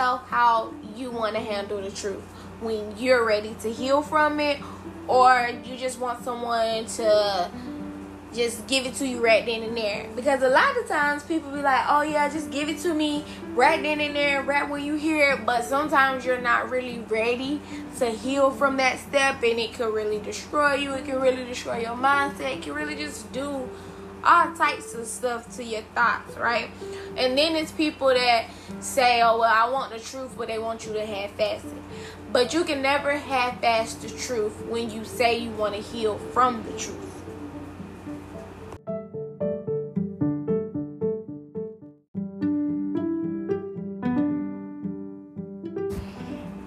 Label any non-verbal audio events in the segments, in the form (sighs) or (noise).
yourself how you want to handle the truth when you're ready to heal from it, or you just want someone to just give it to you right then and there. Because a lot of times people be like, oh yeah, just give it to me right then and there, right when you hear it. But sometimes you're not really ready to heal from that step and it could really destroy you. It can really destroy your mindset. It can really just do all types of stuff to your thoughts, right? And then it's people that say, oh, well, I want the truth, but they want you to have fast. But you can never have fast the truth when you say you want to heal from the truth.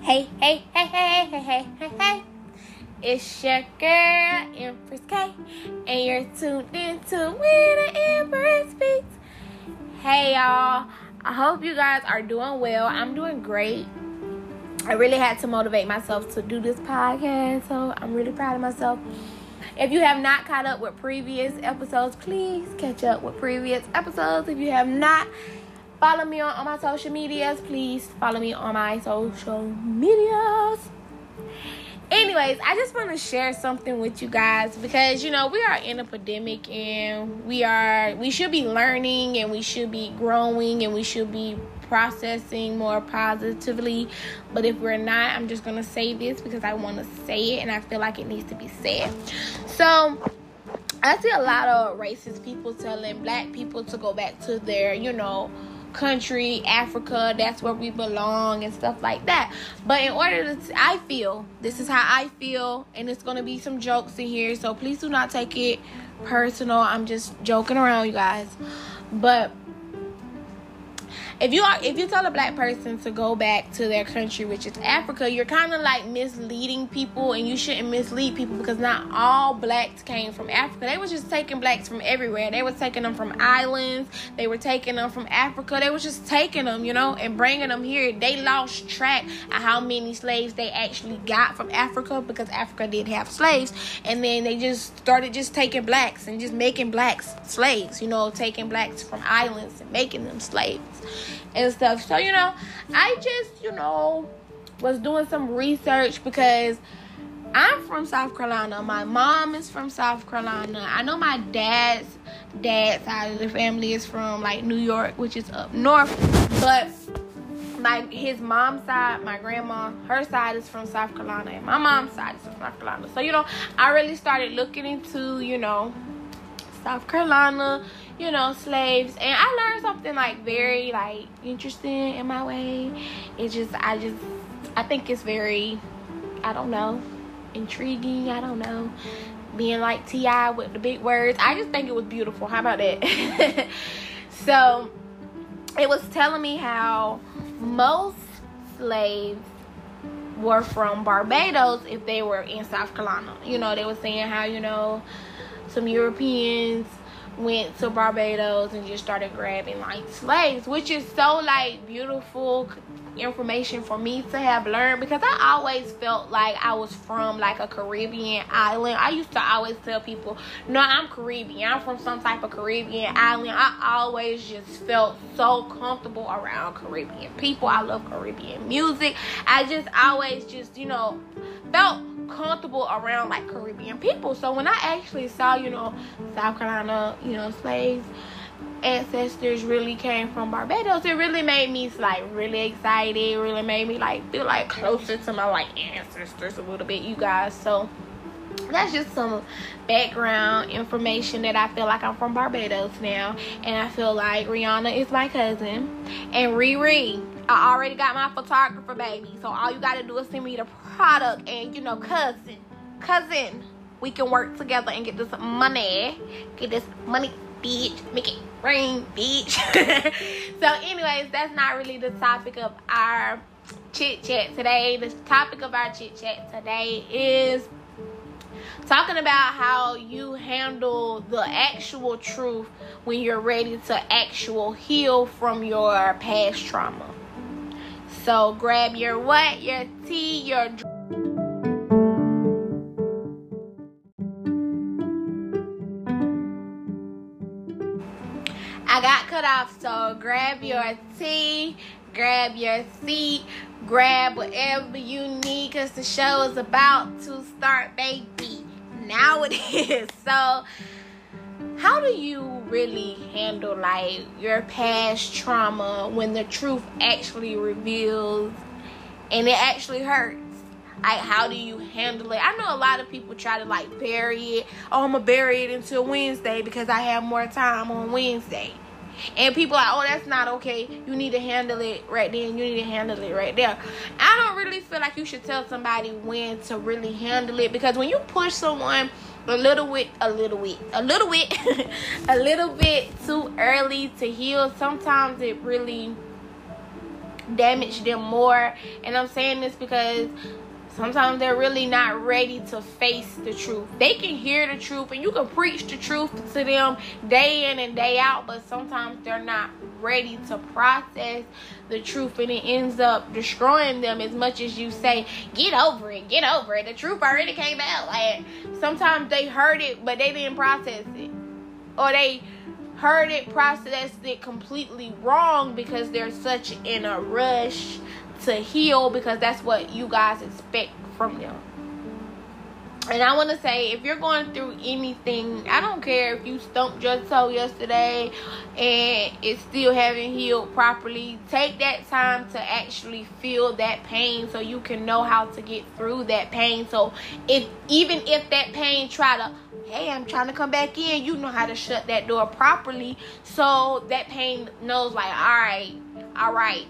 Hey, hey, hey, hey, hey, hey, hey, hey. It's your girl, Empress K, and you're tuned in to When the Empress Speaks. Hey, y'all. I hope you guys are doing well. I'm doing great. I really had to motivate myself to do this podcast, so I'm really proud of myself. If you have not caught up with previous episodes, please catch up with previous episodes. If you have not, Follow me on, on my social medias. Please follow me on my social medias. Anyways, I just want to share something with you guys because you know we are in a pandemic and we are we should be learning and we should be growing and we should be processing more positively. But if we're not, I'm just gonna say this because I want to say it and I feel like it needs to be said. So I see a lot of racist people telling black people to go back to their, you know, country, Africa, that's where we belong and stuff like that. But in order to, I feel, this is how I feel, and it's gonna be some jokes in here, so please do not take it personal. I'm just joking around, you guys. But if you are if you tell a black person to go back to their country which is africa you're kind of like misleading people and you shouldn't mislead people because not all blacks came from africa. They were just taking blacks from everywhere. They were taking them from islands. They were taking them from africa. They were just taking them you know and bringing them here. They lost track of how many slaves they actually got from africa because africa did have slaves. And then they just started just taking blacks and just making blacks slaves you know taking blacks from islands and making them slaves and stuff. So, you know, I just, you know, was doing some research because I'm from South Carolina. My mom is from South Carolina. I know my dad's dad's side of the family is from like New York, which is up north. But my his mom's side, my grandma, her side is from South Carolina, and my mom's side is from South Carolina. So you know, I really started looking into you know South Carolina, you know, slaves. And I learned something like very like interesting in my way. It just I just I think it's very I don't know, intriguing, I don't know. Being like T.I. with the big words. I just think it was beautiful. How about that? (laughs) so it was telling me how most slaves were from Barbados if they were in South Carolina. You know, they were saying how, you know, some Europeans went to Barbados and just started grabbing like slaves, which is so like beautiful information for me to have learned because I always felt like I was from like a Caribbean island. I used to always tell people, no, I'm Caribbean. I'm from some type of Caribbean island. I always just felt so comfortable around Caribbean people. I love Caribbean music. I just always just, you know, felt comfortable around like Caribbean people. So when I actually saw, you know, South Carolina, you know, slaves ancestors really came from Barbados, it really made me like really excited. It really made me like feel like closer to my like ancestors a little bit, you guys. So that's just some background information that I feel like I'm from Barbados now, and I feel like Rihanna is my cousin, and Riri. I already got my photographer, baby. So all you gotta do is send me the product, and you know, cousin, cousin, we can work together and get this money, get this money, bitch, make it rain, bitch. (laughs) so, anyways, that's not really the topic of our chit chat today. The topic of our chit chat today is talking about how you handle the actual truth when you're ready to actual heal from your past trauma. So grab your what, your tea, your drink. I got cut off, so grab your tea, grab your seat, grab whatever you need because the show is about to start, baby. Now it (laughs) is. So, how do you really handle like your past trauma when the truth actually reveals and it actually hurts? Like, how do you handle it? I know a lot of people try to like bury it. Oh, I'm gonna bury it until Wednesday because I have more time on Wednesday. And people are, oh, that's not okay. You need to handle it right then. You need to handle it right there. I don't really feel like you should tell somebody when to really handle it because when you push someone a little bit, a little bit, a little bit, (laughs) a little bit too early to heal, sometimes it really damage them more. And I'm saying this because Sometimes they're really not ready to face the truth. They can hear the truth and you can preach the truth to them day in and day out, but sometimes they're not ready to process the truth and it ends up destroying them as much as you say, get over it, get over it. The truth already came out. Like sometimes they heard it, but they didn't process it. Or they heard it, processed it completely wrong because they're such in a rush to heal because that's what you guys expect from them. And I want to say, if you're going through anything, I don't care if you stumped your toe yesterday and it still haven't healed properly. Take that time to actually feel that pain so you can know how to get through that pain. So if even if that pain try to, hey, I'm trying to come back in, you know how to shut that door properly. So that pain knows, like, all right, all right,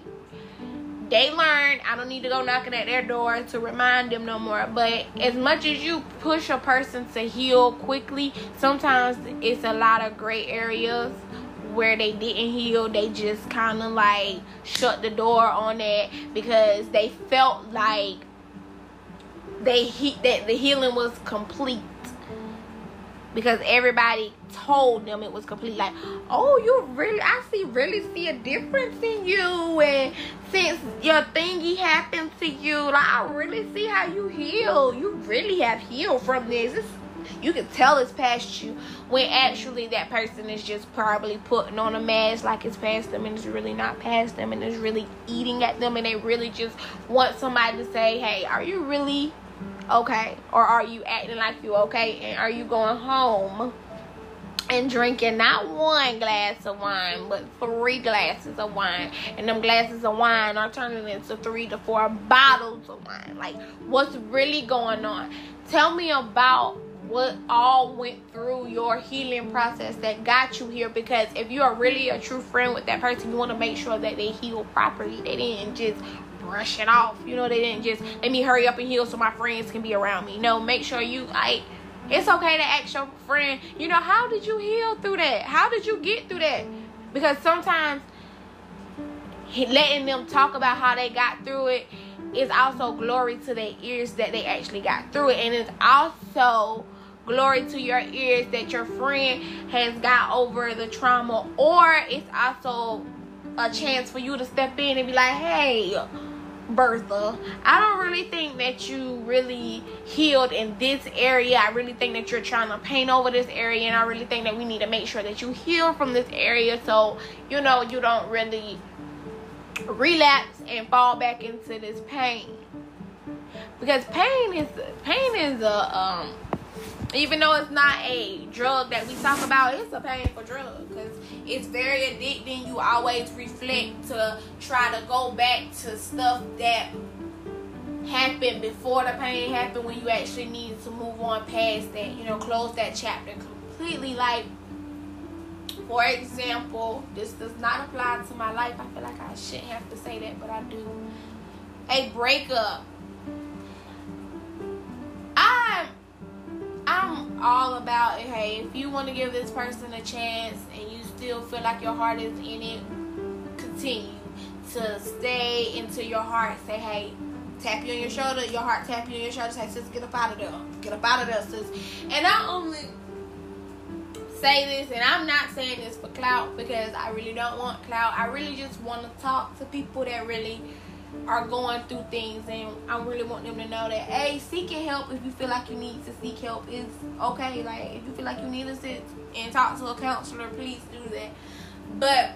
they learned I don't need to go knocking at their door to remind them no more. But as much as you push a person to heal quickly, sometimes it's a lot of gray areas where they didn't heal. They just kind of like shut the door on it because they felt like they he- that the healing was complete because everybody told them it was complete. Like oh you really i see really see a difference in you and since your thingy happened to you. Like i really see how you heal. You really have healed from this. It's, you can tell it's past you when actually that person is just probably putting on a mask like it's past them and it's really not past them and it's really eating at them and they really just want somebody to say hey are you really okay? Or are you acting like you okay? And are you going home and drinking not one glass of wine but three glasses of wine? And them glasses of wine are turning into three to four bottles of wine. Like what's really going on? Tell me about what all went through your healing process that got you here because if you are really a true friend with that person you want to make sure that they heal properly. They didn't just brush it off you know they didn't just let me hurry up and heal so my friends can be around me no make sure you like it's okay to ask your friend, you know, how did you heal through that? How did you get through that? Because sometimes letting them talk about how they got through it is also glory to their ears that they actually got through it. And it's also glory to your ears that your friend has got over the trauma. Or it's also a chance for you to step in and be like, hey, Bertha, I don't really think that you really healed in this area. I really think that you're trying to paint over this area, and I really think that we need to make sure that you heal from this area so you know you don't really relapse and fall back into this pain. Because pain is pain is a um even though it's not a drug that we talk about, it's a painful drug because it's very addicting. You always reflect to try to go back to stuff that happened before the pain happened when you actually needed to move on past that, you know, close that chapter completely. Like, for example, this does not apply to my life. I feel like I shouldn't have to say that, but I do. A breakup. All about hey, if you want to give this person a chance and you still feel like your heart is in it, continue to stay into your heart. Say hey, tap you on your shoulder, your heart tap you on your shoulder. Say sis, get up out of there, get up out of there, sis. And I only say this, and I'm not saying this for clout because I really don't want clout. I really just want to talk to people that really are going through things and I really want them to know that hey seeking help if you feel like you need to seek help is okay like if you feel like you need to sit and talk to a counselor please do that but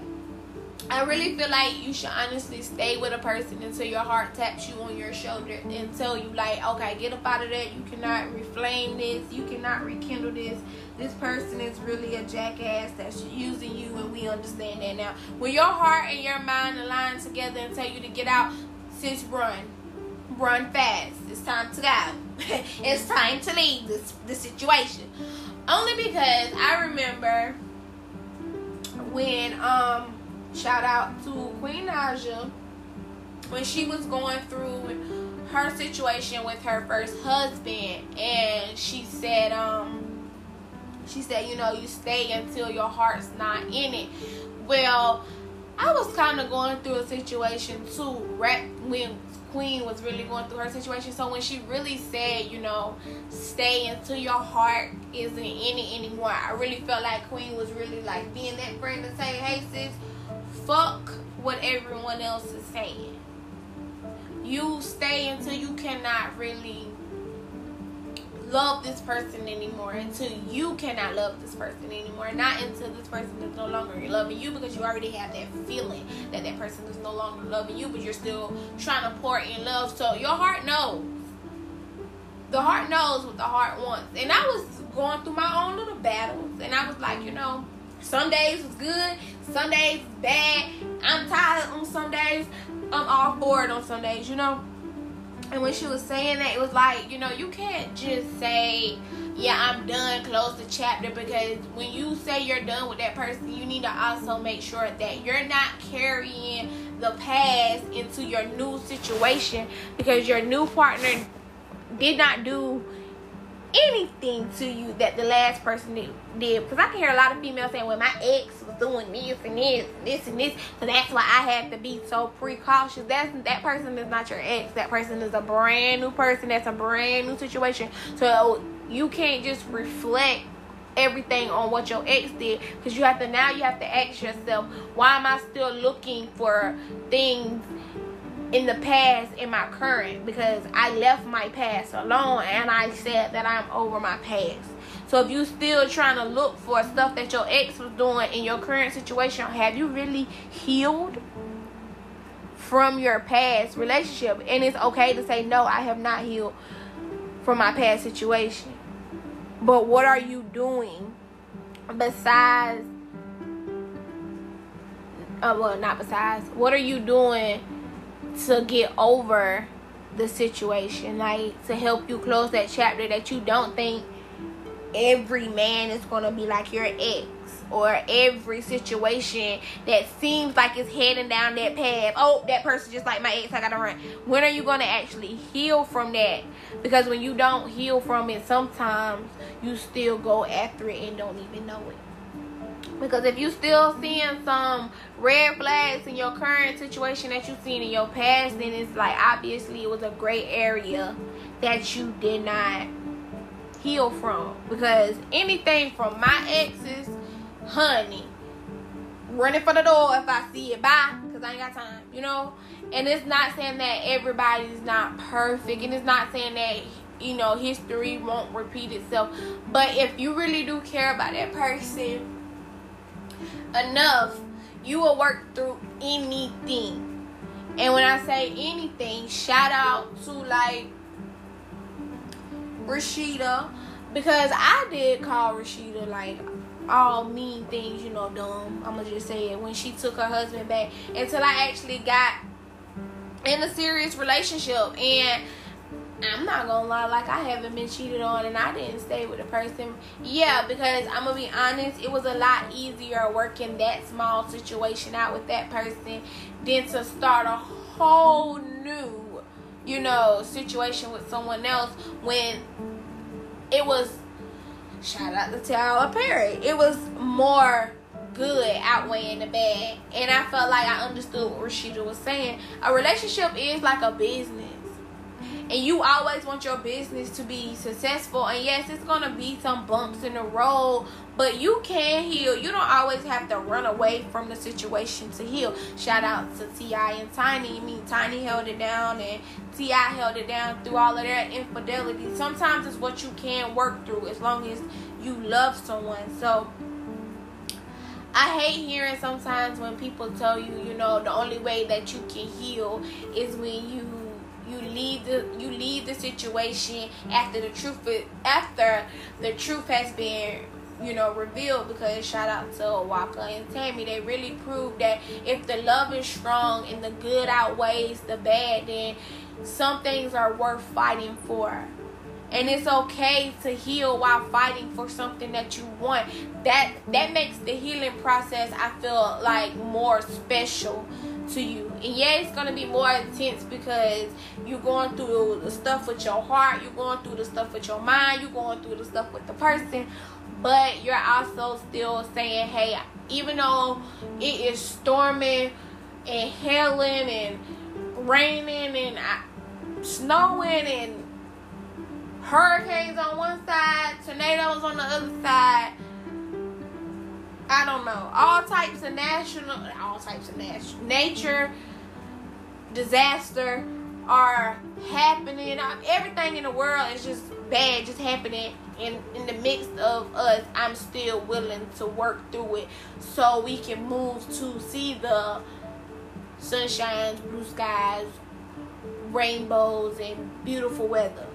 I really feel like you should honestly stay with a person until your heart taps you on your shoulder and tell you like, okay, get up out of that. You cannot reflame this. You cannot rekindle this. This person is really a jackass that's using you, and we understand that now. When your heart and your mind align together and tell you to get out, sis, run, run fast. It's time to go. (laughs) it's time to leave this the situation. Only because I remember when um Shout out to Queen Naija when she was going through her situation with her first husband and she said um she said you know you stay until your heart's not in it well i was kind of going through a situation too right when queen was really going through her situation so when she really said you know stay until your heart isn't in it anymore i really felt like queen was really like being that friend to say hey sis fuck what everyone else is saying. You stay until you cannot really love this person anymore until you cannot love this person anymore not until this person is no longer loving you because you already have that feeling that that person is no longer loving you but you're still trying to pour in love so your heart knows the heart knows what the heart wants and i was going through my own little battles and i was like you know some days was good, some days bad. I'm tired on some days. I'm all bored on some days, you know. And when she was saying that, it was like, you know, you can't just say, yeah, I'm done, close the chapter. Because when you say you're done with that person, you need to also make sure that you're not carrying the past into your new situation because your new partner did not do anything to you that the last person did. Because I can hear a lot of females saying, well, my ex was doing this and this and this and this. So that's why I have to be so precautious. That's, that person is not your ex. That person is a brand new person. That's a brand new situation. So you can't just reflect everything on what your ex did because you have to now you have to ask yourself why am i still looking for things in the past in my current because I left my past alone and I said that I'm over my past. So if you're still trying to look for stuff that your ex was doing in your current situation, have you really healed from your past relationship? And it's okay to say no, I have not healed from my past situation. But what are you doing besides uh, well, not besides. What are you doing to get over the situation, like to help you close that chapter that you don't think every man is gonna be like your ex or every situation that seems like it's heading down that path. Oh, that person just like my ex, I gotta run. When are you gonna actually heal from that? Because when you don't heal from it, sometimes you still go after it and don't even know it. Because if you still seeing some red flags in your current situation that you've seen in your past, then it's like obviously it was a great area that you did not heal from. Because anything from my exes, honey, running for the door if I see it. Bye, because I ain't got time, you know. And it's not saying that everybody's not perfect, and it's not saying that you know history won't repeat itself. But if you really do care about that person enough, you will work through anything. And when I say anything, shout out to like Rasheeda because I did call Rasheeda like all mean things, you know, dumb. I'm gonna just say it when she took her husband back until I actually got in a serious relationship and I'm not gonna lie, like I haven't been cheated on and I didn't stay with a person. Yeah, because I'm gonna be honest, it was a lot easier working that small situation out with that person than to start a whole new, you know, situation with someone else when it was shout out to Tyler Perry. It was more good outweighing the bad. And I felt like I understood what Rasheeda was saying. A relationship is like a business and you always want your business to be successful. And yes it's gonna be some bumps in the road but you can heal. You don't always have to run away from the situation to heal. Shout out to T.I. and tiny. I mean tiny held it down and T.I. held it down through all of their infidelity. Sometimes it's what you can work through as long as you love someone. So I hate hearing sometimes when people tell you, you know, the only way that you can heal is when you you leave the you leave the situation after the truth after the truth has been you know revealed because shout out to Waka and Tammy. They really proved that if the love is strong and the good outweighs the bad then some things are worth fighting for. And it's okay to heal while fighting for something that you want. That that makes the healing process i feel like more special to you and yeah it's gonna be more intense because you're going through the stuff with your heart you're going through the stuff with your mind you're going through the stuff with the person but you're also still saying hey even though it is storming and hailing and raining and uh, snowing and hurricanes on one side, tornadoes on the other side. Know. All types of national, all types of national nature disaster are happening. Uh, everything in the world is just bad, just happening. In in the midst of us, I'm still willing to work through it so we can move to see the sunshines, blue skies, rainbows, and beautiful weather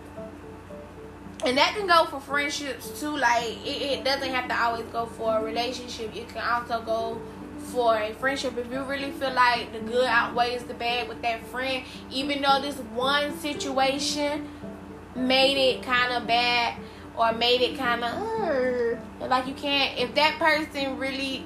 and that can go for friendships too. Like it, it, doesn't have to always go for a relationship. It can also go for a friendship. If you really feel like the good outweighs the bad with that friend, even though this one situation made it kind of bad or made it kind of uh, like you can't. If that person really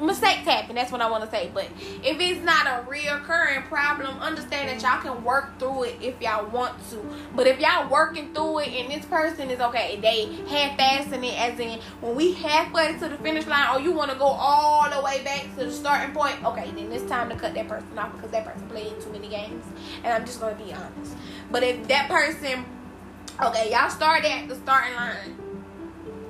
mistakes happen. That's what I want to say. But if it's not a reoccurring problem, understand that y'all can work through it if y'all want to. But if y'all working through it and this person is okay, they half-assing it, as in when we halfway to the finish line, or you want to go all the way back to the starting point, okay, then it's time to cut that person off because that person played too many games. And I'm just gonna be honest. But if that person, okay, y'all start at the starting line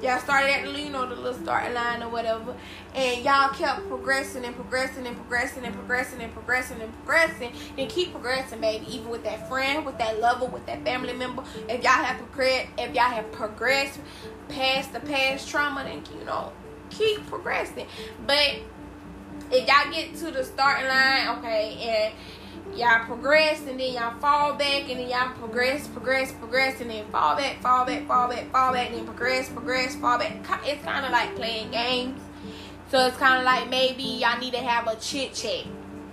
y'all started at you know the little starting line or whatever, and y'all kept progressing and progressing and progressing and progressing and progressing and progressing, and keep progressing, baby. Even with that friend, with that lover, with that family member. If y'all have progressed, if y'all have progressed past the past trauma, then you know keep progressing. But if y'all get to the starting line, okay, and y'all progress and then y'all fall back and then y'all progress, progress, progress and then fall back, fall back, fall back, fall back, and then progress, progress, fall back. It's kind of like playing games. So it's kind of like maybe y'all need to have a chit chat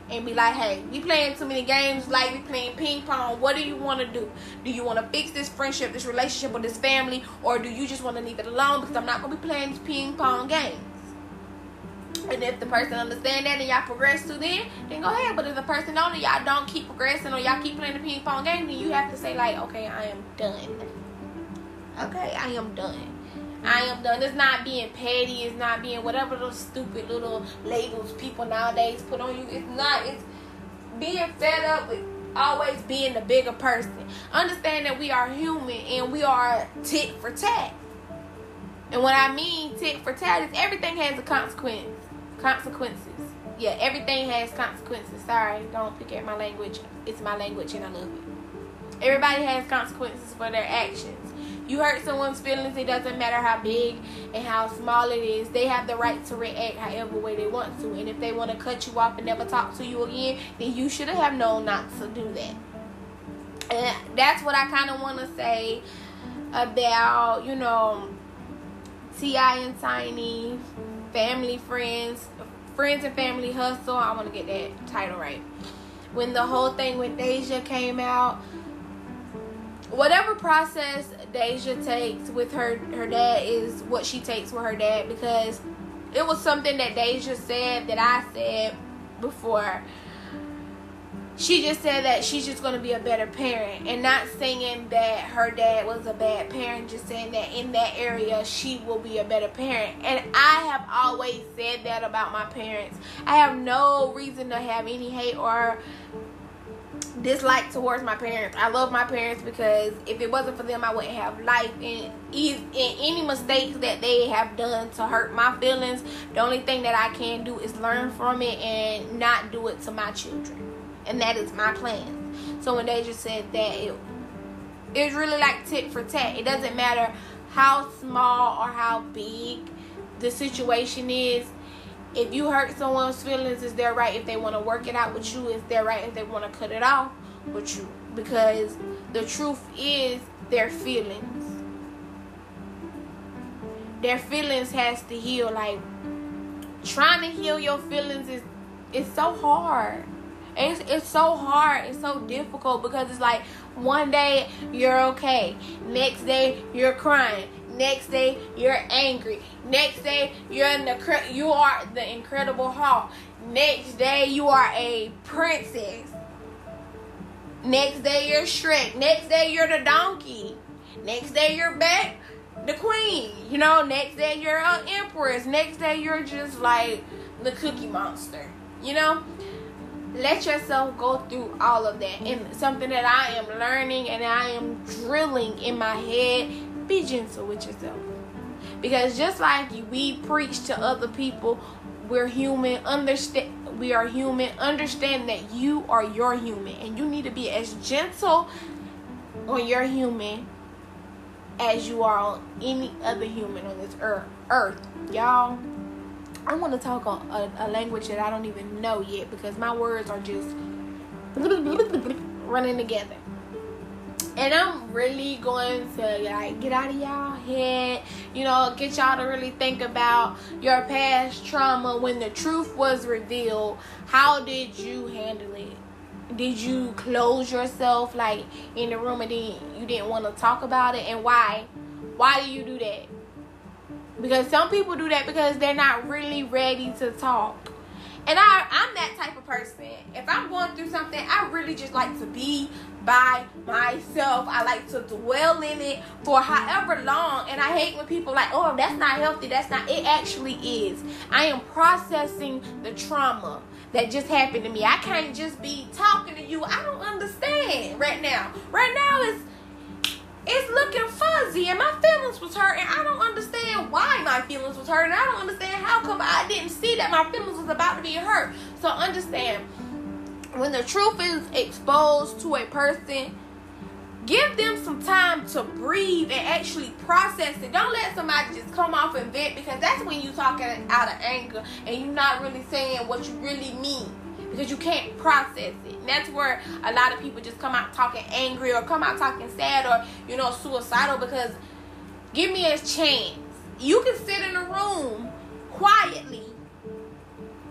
and be like, hey, we playing too many games like we playing ping pong. What do you want to do? Do you want to fix this friendship, this relationship, or this family, or do you just want to leave it alone? Because I'm not gonna be playing this ping pong game. And if the person understand that and y'all progress to then, then go ahead. But if the person don't and y'all don't keep progressing or y'all keep playing the ping pong game, then you have to say like, okay, I am done. Okay, I am done. I am done. It's not being petty. It's not being whatever those stupid little labels people nowadays put on you. It's not. It's being fed up with always being the bigger person. Understand that we are human and we are tit for tat. And what I mean tit for tat is everything has a consequence consequences. Yeah, everything has consequences. Sorry, don't pick at my language. It's my language and I love it. Everybody has consequences for their actions. You hurt someone's feelings, it doesn't matter how big and how small it is. They have the right to react however way they want to. And if they want to cut you off and never talk to you again, then you should have known not to do that. And that's what I kind of want to say about, you know, T.I. and Tiny family, friends, friends and family hustle. I want to get that title right. When the whole thing with Deyjah came out, whatever process Deyjah takes with her her dad is what she takes with her dad because it was something that Deyjah said that I said before she just said that she's just going to be a better parent and not saying that her dad was a bad parent just saying that in that area she will be a better parent. And i have always said that about my parents. I have no reason to have any hate or dislike towards my parents. I love my parents because if it wasn't for them i wouldn't have life. And in any mistakes that they have done to hurt my feelings the only thing that i can do is learn from it and not do it to my children and that is my plan. So when they just said that, it, it's really like tit for tat. It doesn't matter how small or how big the situation is. if you hurt someone's feelings, is their right if they want to work it out with you? Is their right if they want to cut it off with you? Because the truth is their feelings. Their feelings has to heal. Like trying to heal your feelings is it's so hard. It's, it's so hard. It's so difficult because it's like one day you're okay, next day you're crying, next day you're angry, next day you're in the you are the Incredible Hulk, next day you are a princess, next day you're Shrek, next day you're the donkey, next day you're back the queen. You know, next day you're an empress, next day you're just like the cookie monster. You know, let yourself go through all of that. And something that I am learning and I am drilling in my head be gentle with yourself. Because just like we preach to other people, we're human, understand we are human, understand that you are your human and you need to be as gentle on your human as you are on any other human on this earth. earth. Y'all I want to talk on a, a, language that I don't even know yet because my words are just running together. And I'm really going to like get out of y'all head, you know, get y'all to really think about your past trauma when the truth was revealed. How did you handle it? Did you close yourself like in the room and then you didn't want to talk about it? And why? Why do you do that? Because some people do that because they're not really ready to talk. And I, I'm that type of person. If I'm going through something, I really just like to be by myself. I like to dwell in it for however long. And I hate when people like, oh, that's not healthy. That's not. It actually is. I am processing the trauma that just happened to me. I can't just be talking to you. I don't understand right now. Right now, it's it's looking fuzzy and my feelings was hurt and I don't understand why my feelings was hurt and I don't understand how come I didn't see that my feelings was about to be hurt. So understand when the truth is exposed to a person, give them some time to breathe and actually process it. Don't let somebody just come off and vent because that's when you talking out of anger and you're not really saying what you really mean because you can't process it. And that's where a lot of people just come out talking angry or come out talking sad or, you know, suicidal because give me a chance. You can sit in a room quietly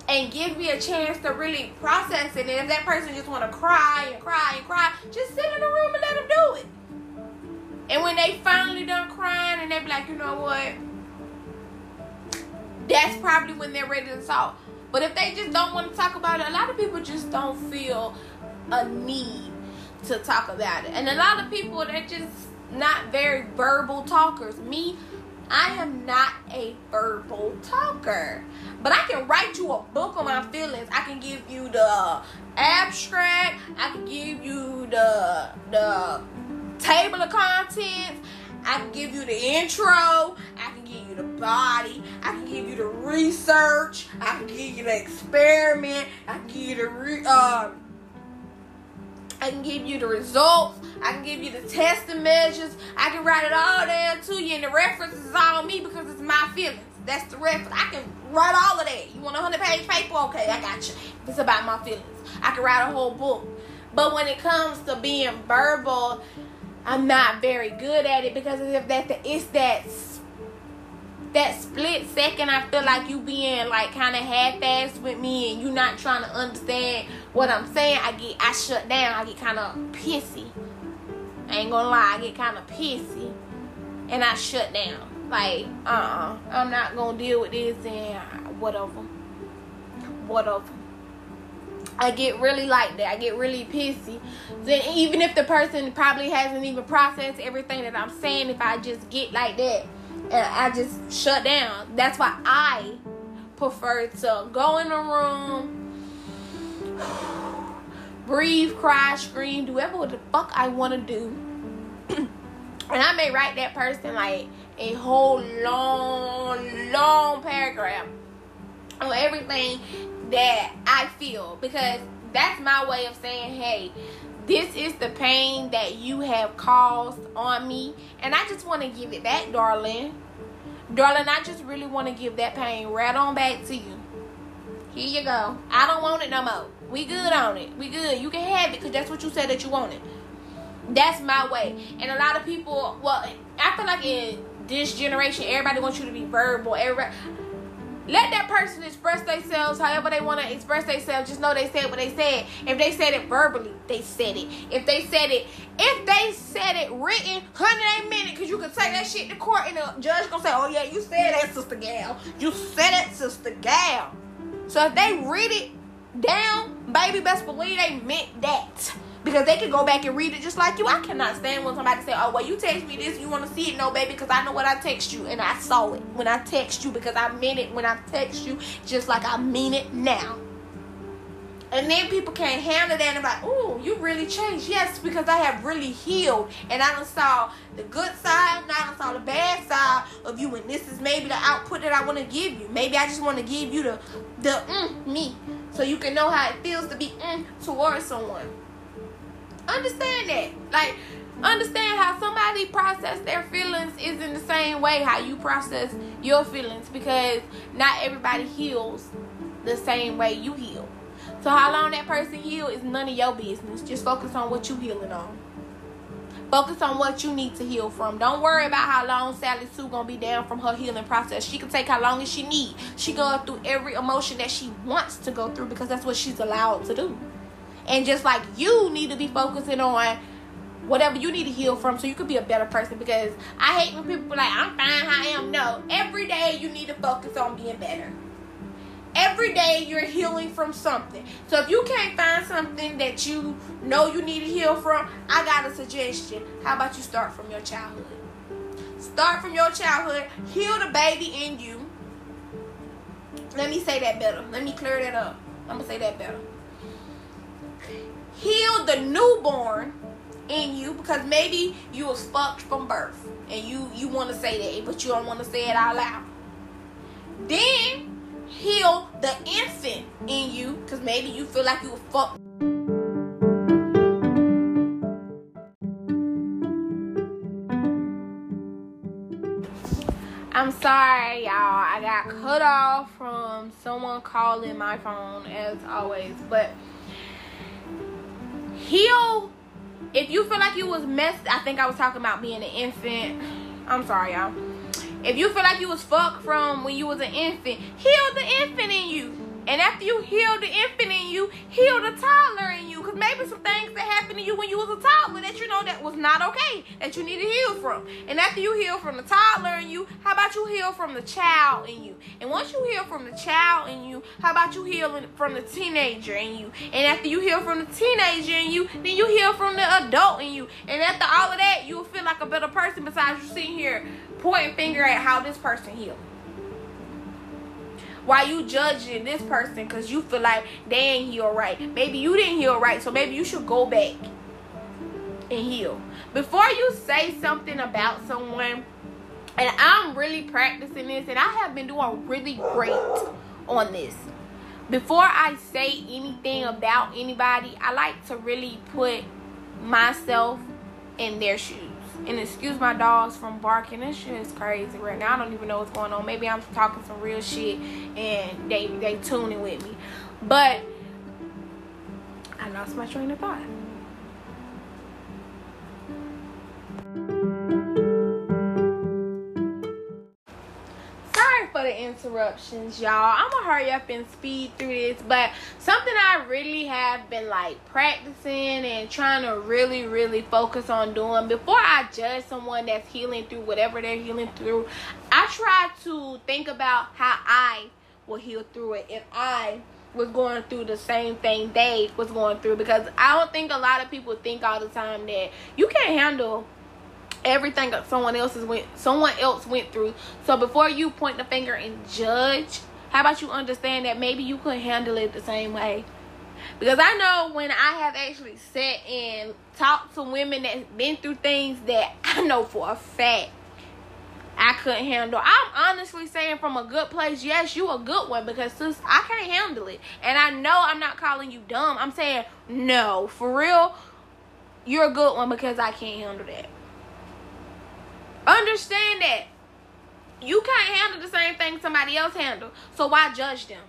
and give me a chance to really process it. And if that person just want to cry and cry and cry, just sit in the room and let them do it. And when they finally done crying and they be like, you know what? That's probably when they're ready to talk. But if they just don't want to talk about it, a lot of people just don't feel a need to talk about it. And a lot of people they're just not very verbal talkers. Me, I am not a verbal talker. But I can write you a book on my feelings. I can give you the abstract. I can give you the the table of contents. I can give you the intro. I can give you the body. I can give you the research. I can give you the experiment. I can give you the re- uh, I can give you the results. I can give you the testing measures. I can write it all down to you, and the references is all me because it's my feelings. That's the reference. I can write all of that. You want a hundred page paper? Okay, I got you. It's about my feelings. I can write a whole book. But when it comes to being verbal I'm not very good at it because if that it's that that split second I feel like you being like kind of half-assed with me and you not trying to understand what I'm saying. I get I shut down. I get kind of pissy. I ain't gonna lie. I get kind of pissy and I shut down. Like uh uh-uh, I'm not gonna deal with this and whatever, whatever. I get really like that. I get really pissy. Then even if the person probably hasn't even processed everything that I'm saying, if I just get like that and I just shut down, that's why I prefer to go in a room, (sighs) breathe, cry, scream, do whatever the fuck I want to do. (clears throat) and I may write that person like a whole long, long paragraph on everything that I feel because that's my way of saying, hey, this is the pain that you have caused on me, and I just want to give it back, darling. Darling, I just really want to give that pain right on back to you. Here you go. I don't want it no more. We good on it. We good. You can have it because that's what you said that you wanted. That's my way. And a lot of people, well, I feel like in this generation, everybody wants you to be verbal. Everybody, let that person express themselves however they want to express themselves. Just know they said what they said. If they said it verbally, they said it. If they said it, if they said it written, honey, they meant it. Cause you can take that shit to court and the judge gonna say, "Oh yeah, you said that, sister gal. You said it, sister gal." So if they read it down, baby, best believe they meant that because they can go back and read it just like you. I cannot stand when somebody say, "Oh, well, you text me this, you want to see it?" No, baby, because I know what I text you and I saw it when I text you because I meant it when I text you, just like I mean it now. And then people can't handle that and like, "Oh, you really changed." Yes, because I have really healed and I saw the good side, and I saw the bad side of you, and this is maybe the output that I want to give you. Maybe I just want to give you the the mm, me, so you can know how it feels to be mm, towards someone. Understand that. Like, understand how somebody process their feelings is in the same way how you process your feelings because not everybody heals the same way you heal. So how long that person heal is none of your business. Just focus on what you healing on. Focus on what you need to heal from. Don't worry about how long Sally Sue gonna be down from her healing process. She can take how long as she need. She going through every emotion that she wants to go through because that's what she's allowed to do. And just like you need to be focusing on whatever you need to heal from so you could be a better person because I hate when people be like I'm fine how I am. No. Every day you need to focus on being better. Every day you're healing from something. So if you can't find something that you know you need to heal from, I got a suggestion. How about you start from your childhood? Start from your childhood. Heal the baby in you. Let me say that better. Let me clear that up. I'm gonna say that better heal the newborn in you because maybe you was fucked from birth and you you want to say that but you don't want to say it out loud then heal the infant in you because maybe you feel like you were fucked I'm sorry, y'all. I got cut off from someone calling my phone as always, but heal. If you feel like you was messed i think i was talking about being an infant. I'm sorry y'all. If you feel like you was fucked from when you was an infant heal the infant in you. And after you heal the infant in you, heal the toddler in you. Maybe some things that happened to you when you was a toddler that you know that was not okay, that you need to heal from. And after you heal from the toddler in you, how about you heal from the child in you? And once you heal from the child in you, how about you heal from the teenager in you? And after you heal from the teenager in you, then you heal from the adult in you. And after all of that, you'll feel like a better person besides you sitting here pointing finger at how this person healed. Why you judging this person because you feel like they ain't heal right? Maybe you didn't heal right, so maybe you should go back and heal. Before you say something about someone, and I'm really practicing this, and I have been doing really great on this. Before I say anything about anybody, I like to really put myself in their shoes. And excuse my dogs from barking. This shit is crazy right now. I don't even know what's going on. Maybe I'm talking some real shit and they they tuning with me. But I lost my train of thought. For the interruptions, y'all. I'm gonna hurry up and speed through this, but something I really have been like practicing and trying to really, really focus on doing before I judge someone that's healing through whatever they're healing through, I try to think about how I will heal through it if I was going through the same thing they was going through because I don't think a lot of people think all the time that you can't handle everything that someone else went someone else went through. So before you point the finger and judge, how about you understand that maybe you couldn't handle it the same way? Because I know when I have actually sat and talked to women that's been through things that (laughs) I know for a fact I couldn't handle. I'm honestly saying from a good place, yes, you a good one because sis, I can't handle it. And I know I'm not calling you dumb. I'm saying no, for real, you're a good one because I can't handle that. Understand that you can't handle the same thing somebody else handle. So why judge them?